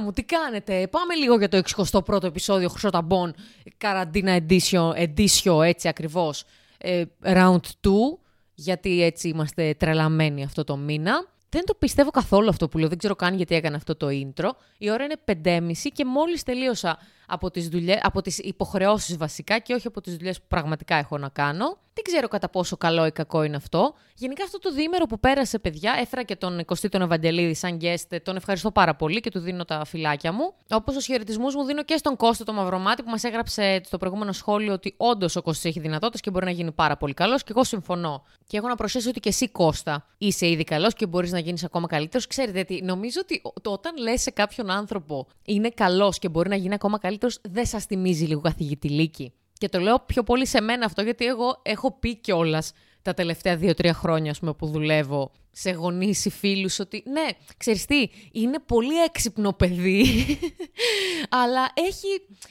παιδιά μου, τι κάνετε; Πάμε λίγο για το 61ο επεισόδιο Χρυσόταμπον, καραντίνα εντίσιο, εντίσιο έτσι ακριβώς, ε, round 2, γιατί έτσι είμαστε τρελαμένοι αυτό το μήνα. Δεν το πιστεύω καθόλου αυτό που λέω, δεν ξέρω καν γιατί έκανε αυτό το intro. Η ώρα είναι 5.30 και μόλις τελείωσα από τις, δουλειές, από τις υποχρεώσεις βασικά και όχι από τις δουλειές που πραγματικά έχω να κάνω. Δεν ξέρω κατά πόσο καλό ή κακό είναι αυτό. Γενικά αυτό το διήμερο που πέρασε, παιδιά, έφερα και τον 20 τον Ευαγγελίδη σαν guest. Τον ευχαριστώ πάρα πολύ και του δίνω τα φυλάκια μου. Όπως του χαιρετισμούς μου δίνω και στον Κώστο το Μαυρομάτι που μας έγραψε στο προηγούμενο σχόλιο ότι όντως ο Κώστο έχει δυνατότητες και μπορεί να γίνει πάρα πολύ καλός. Και εγώ συμφωνώ. Και έχω να προσθέσω ότι και εσύ, Κώστα, είσαι ήδη καλός και μπορείς να γίνεις ακόμα καλύτερος. Ξέρετε τι, νομίζω ότι το όταν λες σε κάποιον άνθρωπο είναι καλός και μπορεί να γίνει ακόμα καλύτερο, δεν σας θυμίζει λίγο καθηγητή Λύκη. Και το λέω πιο πολύ σε μένα αυτό, γιατί εγώ έχω πει κιόλας τα τελευταία δύο-τρία χρόνια πούμε, που δουλεύω σε γονείς ή φίλους ότι ναι, ξέρεις τι, είναι πολύ έξυπνο παιδί, αλλά έχει,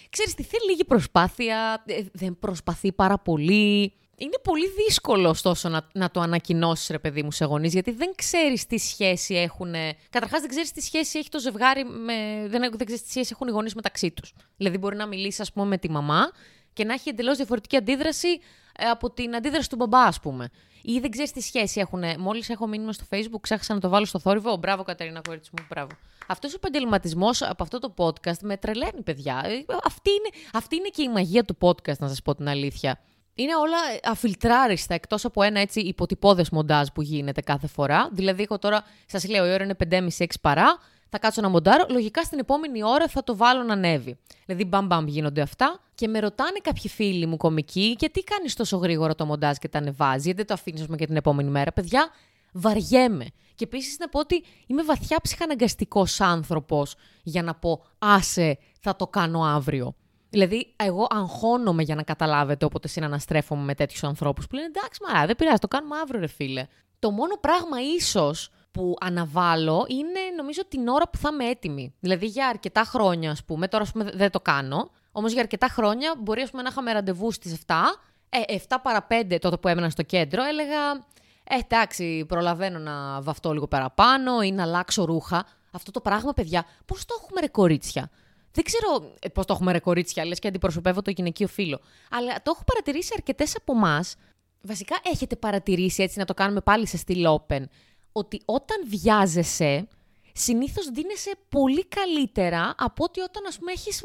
ξέρεις τι, θέλει λίγη προσπάθεια, ε, δεν προσπαθεί πάρα πολύ. Είναι πολύ δύσκολο ωστόσο να, να το ανακοινώσεις, ρε παιδί μου, σε γονείς, γιατί δεν ξέρεις τι σχέση έχουν. Καταρχάς, δεν ξέρεις τι σχέση έχει το ζευγάρι, με, δεν, δεν ξέρεις τι σχέση έχουν οι γονείς μεταξύ τους. Δηλαδή, μπορεί να μιλήσεις, ας πούμε, με τη μαμά και να έχει εντελώς διαφορετική αντίδραση ε, από την αντίδραση του μπαμπά, ας πούμε. Ή δεν ξέρεις τι σχέση έχουν. Μόλις έχω μήνυμα στο Facebook, ξέχασα να το βάλω στο θόρυβο. Μπράβο, Κατερίνα, κορίτσι μου, μπράβο. Αυτός ο επαγγελματισμός από αυτό το podcast με τρελαίνει, παιδιά. Ε, αυτή είναι, αυτή είναι και η μαγεία του podcast, να σας πω την αλήθεια. Είναι όλα αφιλτράριστα εκτός από ένα έτσι υποτυπώδες μοντάζ που γίνεται κάθε φορά. Δηλαδή, εγώ τώρα σας λέω, η ώρα είναι 5.30-6 παρά θα κάτσω να μοντάρω. Λογικά στην επόμενη ώρα θα το βάλω να ανέβει. Δηλαδή, μπαμ μπαμ γίνονται αυτά. Και με ρωτάνε κάποιοι φίλοι μου κομικοί, γιατί κάνεις τόσο γρήγορα το μοντάζ και τα ανεβάζεις, γιατί δεν το αφήνεις για την επόμενη μέρα; Παιδιά, βαριέμαι. Και επίσης να πω ότι είμαι βαθιά ψυχαναγκαστικός άνθρωπος για να πω, άσε, θα το κάνω αύριο. Δηλαδή, εγώ αγχώνομαι για να καταλάβετε όποτε συναναστρέφομαι με τέτοιους ανθρώπους που λένε εντάξει, μα δεν πειράζει, το κάνουμε αύριο, ρε φίλε. Το μόνο πράγμα ίσως που αναβάλω είναι νομίζω την ώρα που θα είμαι έτοιμη. Δηλαδή για αρκετά χρόνια, ας πούμε, τώρα ας πούμε, δεν το κάνω, όμως για αρκετά χρόνια μπορεί ας πούμε, να είχαμε ραντεβού στις 7, ε, 7 παρα 5 τότε που έμενα στο κέντρο, έλεγα ε, εντάξει, προλαβαίνω να βαφτώ λίγο παραπάνω ή να αλλάξω ρούχα. Αυτό το πράγμα, παιδιά, πώς το έχουμε ρε κορίτσια; Δεν ξέρω ε, πώς το έχουμε ρε κορίτσια, λες και αντιπροσωπεύω το γυναικείο φίλο. Αλλά το έχω παρατηρήσει αρκετές από εμάς. Βασικά έχετε παρατηρήσει έτσι να το κάνουμε πάλι σε στυλ open ότι όταν βιάζεσαι, συνήθως δίνεσαι πολύ καλύτερα από ότι όταν, ας πούμε, έχεις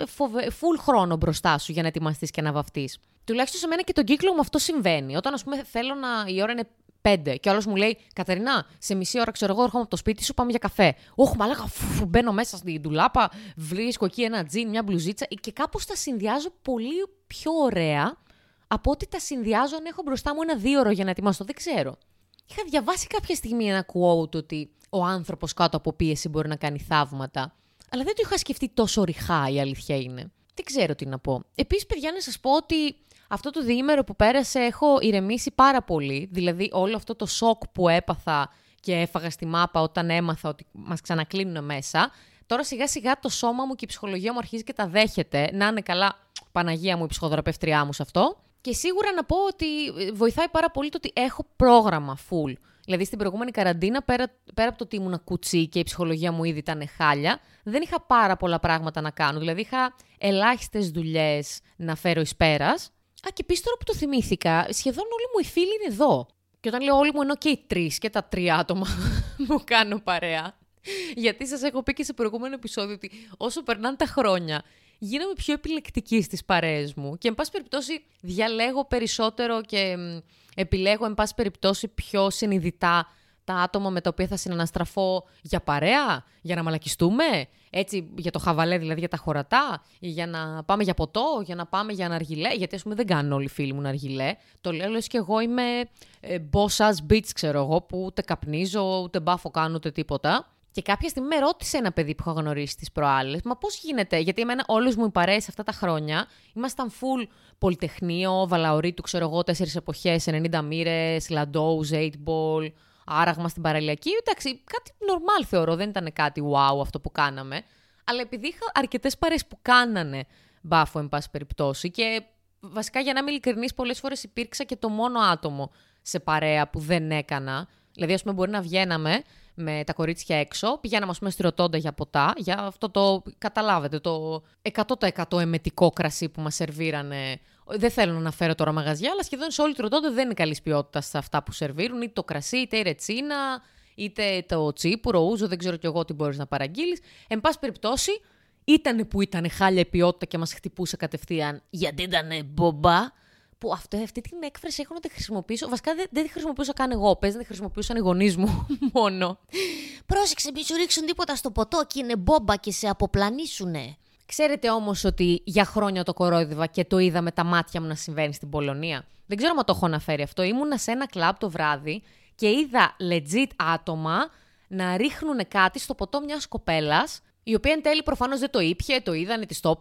full χρόνο μπροστά σου για να ετοιμαστείς και να βαφτείς. Τουλάχιστον σε μένα και τον κύκλο μου αυτό συμβαίνει. Όταν, ας πούμε, θέλω να... η ώρα είναι πέντε και όλο μου λέει Κατερινά, σε μισή ώρα ξέρω εγώ έρχομαι από το σπίτι σου, πάμε για καφέ. Όχι, μαλάκα, φου, μπαίνω μέσα στην ντουλάπα, βρίσκω εκεί ένα τζιν, μια μπλουζίτσα και κάπως τα συνδυάζω πολύ πιο ωραία από ότι τα συνδυάζω αν έχω μπροστά μου ένα δύο ώρο για να ετοιμαστώ. Δεν ξέρω. Είχα διαβάσει κάποια στιγμή ένα quote ότι ο άνθρωπος κάτω από πίεση μπορεί να κάνει θαύματα. Αλλά δεν το είχα σκεφτεί τόσο ρηχά, η αλήθεια είναι. Δεν ξέρω τι να πω. Επίσης, παιδιά, να σας πω ότι αυτό το διήμερο που πέρασε έχω ηρεμήσει πάρα πολύ. Δηλαδή, όλο αυτό το σοκ που έπαθα και έφαγα στη μάπα όταν έμαθα ότι μας ξανακλίνουν μέσα. Τώρα σιγά σιγά το σώμα μου και η ψυχολογία μου αρχίζει και τα δέχεται. Να είναι καλά, Παναγία μου, η ψυχοδραπευτριά μου σε αυτό. Και σίγουρα να πω ότι ε, βοηθάει πάρα πολύ το ότι έχω πρόγραμμα full. Δηλαδή στην προηγούμενη καραντίνα, πέρα, πέρα από το ότι ήμουν κουτσί και η ψυχολογία μου ήδη ήταν χάλια, δεν είχα πάρα πολλά πράγματα να κάνω. Δηλαδή είχα ελάχιστες δουλειές να φέρω εις πέρας. Α, και επίσης τώρα που το θυμήθηκα, σχεδόν όλοι μου οι φίλοι είναι εδώ. Και όταν λέω όλοι μου, ενώ και οι τρεις και τα τρία άτομα μου κάνω παρέα. Γιατί σας έχω πει και σε προηγούμενο επεισόδιο ότι όσο περνάνε τα χρόνια γίνομαι πιο επιλεκτική στις παρέες μου και εν πάση περιπτώσει διαλέγω περισσότερο και επιλέγω εν πάση περιπτώσει πιο συνειδητά τα άτομα με τα οποία θα συναναστραφώ για παρέα, για να μαλακιστούμε, έτσι για το χαβαλέ δηλαδή για τα χωρατά, για να πάμε για ποτό, για να πάμε για αργιλέ, γιατί ας πούμε δεν κάνουν όλοι οι φίλοι μου αργιλέ. Το λέω λες και εγώ είμαι ε, boss ass bitch ξέρω εγώ που ούτε καπνίζω, ούτε μπάφο κάνω, ούτε τίποτα. Και κάποια στιγμή με ρώτησε ένα παιδί που είχα γνωρίσει τις προάλλες, Μα πώς γίνεται, Γιατί εμένα όλες μου οι παρέες αυτά τα χρόνια ήμασταν full πολυτεχνείο, βαλαωρίτου, ξέρω εγώ, τέσσερις εποχές, 90 μοίρες, λαντόους, 8 ball, άραγμα στην παραλιακή. Εντάξει, κάτι normal θεωρώ, δεν ήταν κάτι wow αυτό που κάναμε. Αλλά επειδή είχα αρκετές παρέες που κάνανε μπάφο, εν πάση περιπτώσει, και βασικά για να είμαι ειλικρινής, πολλές φορές υπήρξα και το μόνο άτομο σε παρέα που δεν έκανα. Δηλαδή, ας πούμε, μπορεί να βγαίναμε με τα κορίτσια έξω. Πηγαίναμε, ας πούμε, στη Ρωτώντα για ποτά, για αυτό το, καταλάβετε, το 100% εμετικό κρασί που μας σερβίρανε. Δεν θέλω να αναφέρω τώρα μαγαζιά, αλλά σχεδόν σε όλη τη Ρωτώντα δεν είναι καλής ποιότητας σε αυτά που σερβίρουν, είτε το κρασί, είτε η ρετσίνα, είτε το τσίπουρο, ούζο, δεν ξέρω κι εγώ τι μπορείς να παραγγείλεις. Εν πάση περιπτώσει, ήταν που ήταν χάλια ποιότητα και μας χτυπούσε κατευθείαν γιατί ήταν μπομπά που αυτό, αυτή την έκφραση έχω να τη χρησιμοποιήσω. Βασικά δεν, δεν τη χρησιμοποιούσα καν εγώ. Πες, δεν τη χρησιμοποιούσαν οι γονείς μου μόνο. Πρόσεξε, μη σου ρίξουν τίποτα στο ποτό και είναι μπόμπα και σε αποπλανήσουνε. Ξέρετε όμως ότι για χρόνια το κορόιδευα και το είδα με τα μάτια μου να συμβαίνει στην Πολωνία; Δεν ξέρω αν το έχω αναφέρει αυτό. Ήμουνα σε ένα κλαμπ το βράδυ και είδα legit άτομα να ρίχνουν κάτι στο ποτό μιας κοπέλας η οποία εν τέλει προφανώς δεν το ήπια, το είδανε, τη το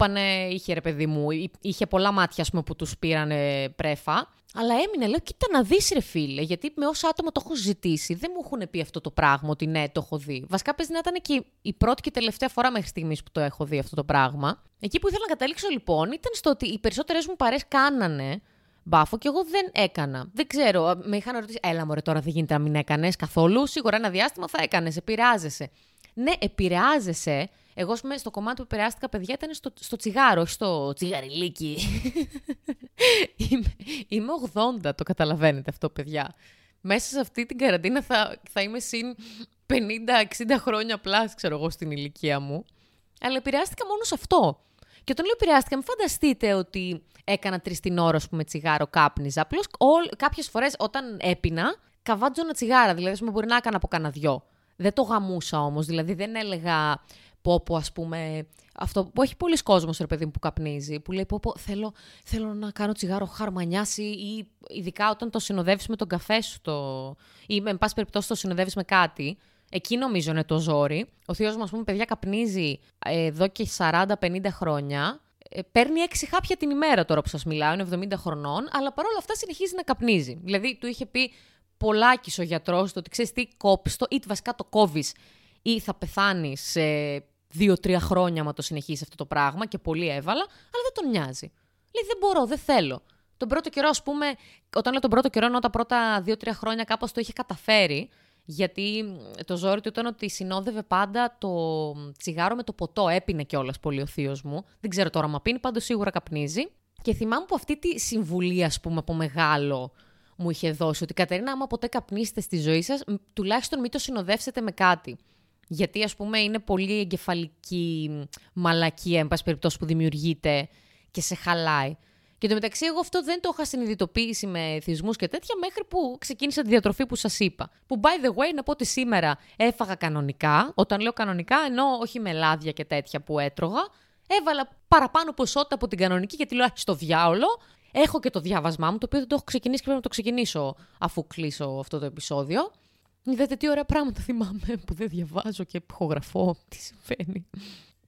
είχε ρε παιδί μου, είχε πολλά μάτια πούμε, που τους πήρανε πρέφα. Αλλά έμεινε, λέω, κοίτα να δεις, ρε φίλε, γιατί με όσα άτομα το έχω ζητήσει, δεν μου έχουν πει αυτό το πράγμα, ότι ναι, το έχω δει. Βασικά, παίζει να ήταν και η πρώτη και τελευταία φορά μέχρι στιγμής που το έχω δει αυτό το πράγμα. Εκεί που ήθελα να καταλήξω λοιπόν ήταν στο ότι οι περισσότερες μου παρέ κάνανε μπάφο και εγώ δεν έκανα. Δεν ξέρω, με είχαν ρωτήσει, έλα μωρέ τώρα δεν γίνεται να μην έκανες καθόλου. Σίγουρα ένα διάστημα θα έκανες, επηρεάζεσαι. Ναι, επηρεάζεσαι. Εγώ στο κομμάτι που επηρεάστηκα, παιδιά, ήταν στο, στο τσιγάρο, όχι στο τσιγαριλίκι. είμαι, είμαι 80, το καταλαβαίνετε αυτό, παιδιά. Μέσα σε αυτή την καραντίνα θα, θα είμαι συν 50-60 χρόνια πλάς, ξέρω εγώ, στην ηλικία μου. Αλλά επηρεάστηκα μόνο σε αυτό. Και όταν λέω επηρεάστηκα, μην φανταστείτε ότι έκανα τρεις την ώρα, που με τσιγάρο κάπνιζα. Απλώς κάποιες φορές όταν έπινα, καβάτζωνα τσιγάρα. Δηλαδή, μπορεί να έκανα από κανένα δυο. Δεν το γαμούσα όμως. Δηλαδή δεν έλεγα πω πω ας πούμε, αυτό που έχει πολλοί κόσμος ρε παιδί μου που καπνίζει, που λέει πω πω θέλω, θέλω να κάνω τσιγάρο χαρμανιάσει ή ειδικά όταν το συνοδεύεις με τον καφέ σου το, ή με πάση περιπτώσει το συνοδεύεις με κάτι, Εκεί νομίζω είναι το ζόρι. Ο θείος μου, ας πούμε, παιδιά καπνίζει ε, εδώ και 40-50 χρόνια. Ε, παίρνει 6 χάπια την ημέρα τώρα που σας μιλάω, είναι 70 χρονών, αλλά παρόλα αυτά συνεχίζει να καπνίζει. Δηλαδή, του είχε πει πολλάκι ο γιατρό το ότι ξέρεις τι, κόψει το ή βασικά το κόβεις ή θα πεθάνεις σε δύο-τρία χρόνια άμα το συνεχίσεις αυτό το πράγμα και πολύ έβαλα, αλλά δεν τον νοιάζει. Λέει δεν μπορώ, δεν θέλω. Τον πρώτο καιρό, ας πούμε, όταν λέω τον πρώτο καιρό, ενώ τα πρώτα δύο-τρία χρόνια κάπως το είχε καταφέρει, γιατί το ζόρι του ήταν ότι συνόδευε πάντα το τσιγάρο με το ποτό. Έπινε κιόλας πολύ ο θείος μου. Δεν ξέρω τώρα μα πίνει, πάντως σίγουρα καπνίζει. Και θυμάμαι που αυτή τη συμβουλή, ας πούμε, από μεγάλο μου είχε δώσει ότι Κατερίνα, άμα ποτέ καπνίσετε στη ζωή σας, τουλάχιστον μην το συνοδεύσετε με κάτι. Γιατί, ας πούμε, είναι πολύ εγκεφαλική μαλακία, εν πάση περιπτώσει, που δημιουργείται και σε χαλάει. Και το μεταξύ, εγώ αυτό δεν το είχα συνειδητοποιήσει με θυσμούς και τέτοια μέχρι που ξεκίνησα τη διατροφή που σας είπα. Που, by the way, να πω ότι σήμερα έφαγα κανονικά. Όταν λέω κανονικά, ενώ όχι με λάδια και τέτοια που έτρωγα. Έβαλα παραπάνω ποσότητα από την κανονική γιατί λέω στο διάολο. Έχω και το διάβασμά μου, το οποίο δεν το έχω ξεκινήσει και πρέπει να το ξεκινήσω αφού κλείσω αυτό το επεισόδιο. Είδατε τι ωραία πράγματα θυμάμαι που δεν διαβάζω και ηχογραφώ. Τι συμβαίνει.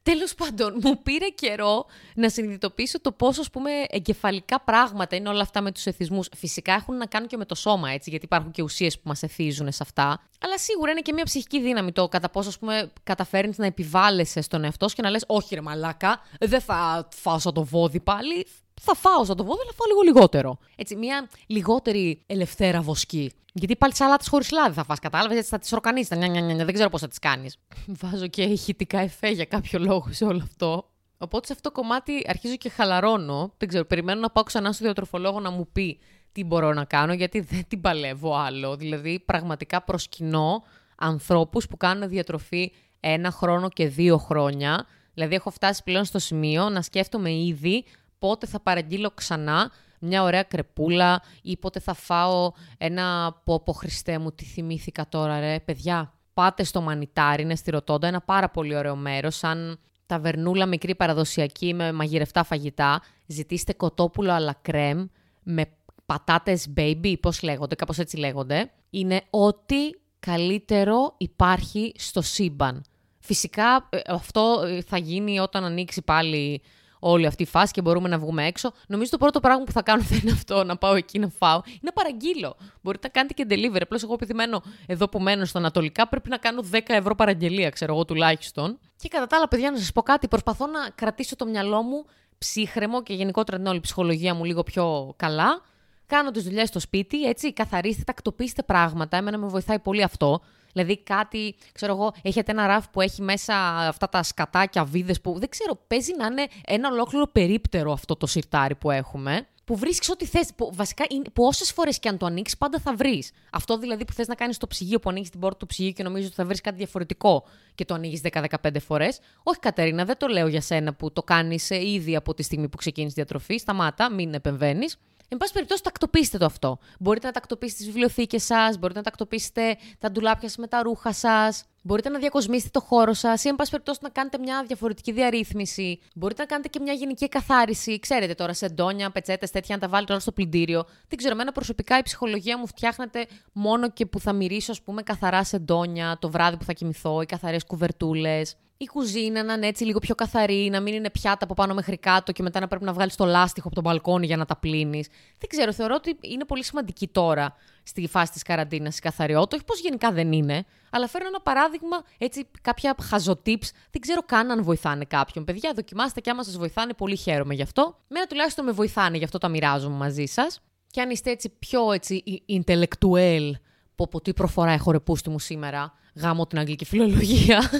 Τέλος πάντων, μου πήρε καιρό να συνειδητοποιήσω το πόσο, ας πούμε, εγκεφαλικά πράγματα είναι όλα αυτά με τους εθισμούς. Φυσικά έχουν να κάνουν και με το σώμα, έτσι, γιατί υπάρχουν και ουσίες που μας εθίζουν σε αυτά. Αλλά σίγουρα είναι και μια ψυχική δύναμη το κατά πόσο, ας πούμε, καταφέρνεις να επιβάλλεσαι στον εαυτό σου και να λες «Όχι ρε μαλάκα, δεν θα φάω σαν το βόδι πάλι, θα φάω σαν το βόδι, αλλά φάω λίγο λιγότερο». Έτσι, μια λιγότερη ελευθέρα βοσκή. Γιατί πάλι σαλάτες χωρίς λάδι θα φας, κατάλαβες, έτσι θα τις ροκανίσεις. Δεν ξέρω πώς θα τις κάνεις. Βάζω και ηχητικά εφέ για κάποιο λόγο σε όλο αυτό. Οπότε σε αυτό το κομμάτι αρχίζω και χαλαρώνω. Δεν ξέρω, περιμένω να πάω ξανά στο διατροφολόγο να μου πει τι μπορώ να κάνω, γιατί δεν την παλεύω άλλο. Δηλαδή, πραγματικά προσκυνώ ανθρώπους που κάνουν διατροφή ένα χρόνο και δύο χρόνια. Δηλαδή, έχω φτάσει πλέον στο σημείο να σκέφτομαι ήδη πότε θα παραγγείλω ξανά μια ωραία κρεπούλα ή πότε θα φάω ένα πόπο Χριστέ μου, τι θυμήθηκα τώρα ρε. Παιδιά, πάτε στο Μανιτάρι, είναι στη Ρωτώντα, ένα πάρα πολύ ωραίο μέρος, σαν ταβερνούλα μικρή παραδοσιακή με μαγειρευτά φαγητά. Ζητήστε κοτόπουλο αλλά κρέμ με πατάτες baby, πώς λέγονται, κάπως έτσι λέγονται. Είναι ό,τι καλύτερο υπάρχει στο σύμπαν. Φυσικά ε, αυτό θα γίνει όταν ανοίξει πάλι όλη αυτή η φάση και μπορούμε να βγούμε έξω. Νομίζω το πρώτο πράγμα που θα κάνω δεν είναι αυτό, να πάω εκεί να φάω. Είναι να παραγγείλω. Μπορείτε να κάνετε και delivery. Απλώς εγώ επειδή μένω εδώ που μένω στα Ανατολικά, πρέπει να κάνω 10 ευρώ παραγγελία, ξέρω εγώ τουλάχιστον. Και κατά τα άλλα, παιδιά, να σας πω κάτι. Προσπαθώ να κρατήσω το μυαλό μου ψύχρεμο και γενικότερα την όλη ψυχολογία μου λίγο πιο καλά. Κάνω τις δουλειές στο σπίτι, έτσι, καθαρίστε, τακτοποιήστε πράγματα. Εμένα με βοηθάει πολύ αυτό. Δηλαδή κάτι, ξέρω εγώ, έχετε ένα ράφι που έχει μέσα αυτά τα σκατάκια, βίδες που δεν ξέρω, παίζει να είναι ένα ολόκληρο περίπτερο αυτό το σιρτάρι που έχουμε που βρίσκεις ό,τι θες. Που, βασικά, είναι, που όσες φορές και αν το ανοίξεις, πάντα θα βρεις. Αυτό δηλαδή που θες να κάνεις στο ψυγείο, που ανοίγεις την πόρτα του ψυγείου και νομίζεις ότι θα βρεις κάτι διαφορετικό και το ανοίγεις 10-15 φορές. Όχι, Κατερίνα, δεν το λέω για σένα που το κάνεις ε, ήδη από τη στιγμή που ξεκίνησες η διατροφή. Σταμάτα, μην επεμβαίνεις. Εν πάση περιπτώσει, τακτοποιήστε το αυτό. Μπορείτε να τακτοποιήσετε τις βιβλιοθήκες σας, μπορείτε να τακτοποιήσετε τα ντουλάπια σας με τα ρούχα σας, μπορείτε να διακοσμήσετε το χώρο σας ή, εν πάση περιπτώσει, να κάνετε μια διαφορετική διαρρύθμιση. Μπορείτε να κάνετε και μια γενική καθάριση. Ξέρετε τώρα, σε ντόνια, πετσέτες, τέτοια, να τα βάλετε όλα στο πλυντήριο. Δεν ξέρω, εμένα προσωπικά η ψυχολογία μου φτιάχνεται μόνο και που θα μυρίσω, ας πούμε, καθαρά σε ντόνια το βράδυ που θα κοιμηθώ ή καθαρές κουβερτούλες η κουζίνα να είναι έτσι λίγο πιο καθαρή, να μην είναι πιάτα από πάνω μέχρι κάτω και μετά να πρέπει να βγάλεις το λάστιχο από τον μπαλκόνι για να τα πλύνεις. Δεν ξέρω, θεωρώ ότι είναι πολύ σημαντική τώρα στη φάση της καραντίνας η καθαριότητα. Όχι πως γενικά δεν είναι, αλλά φέρνω ένα παράδειγμα, έτσι κάποια χαζοτύπς. Δεν ξέρω καν αν βοηθάνε κάποιον. Παιδιά, δοκιμάστε και άμα σας βοηθάνε, πολύ χαίρομαι γι' αυτό. Μένα τουλάχιστον με βοηθάνε, γι' αυτό τα μοιράζομαι μαζί σας. Και αν είστε έτσι πιο έτσι intellectual, πω πω τι προφορά έχω ρεπούστη μου σήμερα, γάμω την αγγλική φιλολογία.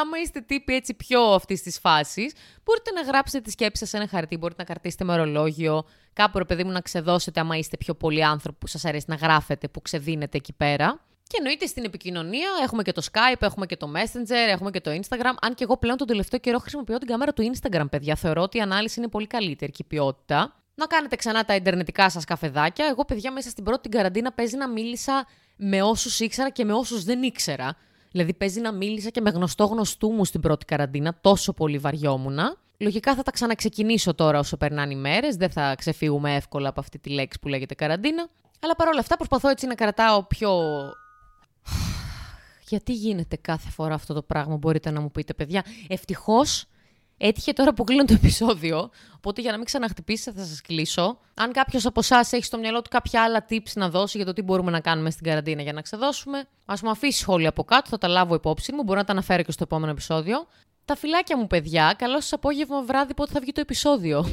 Άμα είστε τύποι έτσι πιο αυτής της φάσης, μπορείτε να γράψετε τη σκέψη σας σε ένα χαρτί, μπορείτε να κρατήσετε με ορολόγιο, κάπου ρε παιδί μου να ξεδώσετε, άμα είστε πιο πολλοί άνθρωποι που σας αρέσει να γράφετε, που ξεδίνετε εκεί πέρα. Και εννοείται στην επικοινωνία έχουμε και το Skype, έχουμε και το Messenger, έχουμε και το Instagram. Αν και εγώ πλέον τον τελευταίο καιρό χρησιμοποιώ την κάμερα του Instagram, παιδιά. Θεωρώ ότι η ανάλυση είναι πολύ καλύτερη και η ποιότητα. Να κάνετε ξανά τα ιντερνετικά σας καφεδάκια. Εγώ, παιδιά, μέσα στην πρώτη καραντίνα παίζει να μίλησα με όσους ήξερα και με όσους δεν ήξερα. Δηλαδή, παίζει να μίλησα και με γνωστό γνωστού μου στην πρώτη καραντίνα, τόσο πολύ βαριόμουνα. Λογικά θα τα ξαναξεκινήσω τώρα όσο περνάνε οι μέρες. Δεν θα ξεφύγουμε εύκολα από αυτή τη λέξη που λέγεται καραντίνα. Αλλά παρόλα αυτά προσπαθώ έτσι να κρατάω πιο. Γιατί γίνεται κάθε φορά αυτό το πράγμα, μπορείτε να μου πείτε, παιδιά; Ευτυχώς Έτυχε τώρα που κλείνω το επεισόδιο, οπότε για να μην ξαναχτυπήσεις θα σας κλείσω. Αν κάποιος από εσάς έχει στο μυαλό του κάποια άλλα tips να δώσει για το τι μπορούμε να κάνουμε στην καραντίνα για να ξεδώσουμε, ας μου αφήσει σχόλια από κάτω, θα τα λάβω υπόψη μου, μπορώ να τα αναφέρω και στο επόμενο επεισόδιο. Τα φυλάκια μου, παιδιά, καλό σας απόγευμα βράδυ πότε θα βγει το επεισόδιο.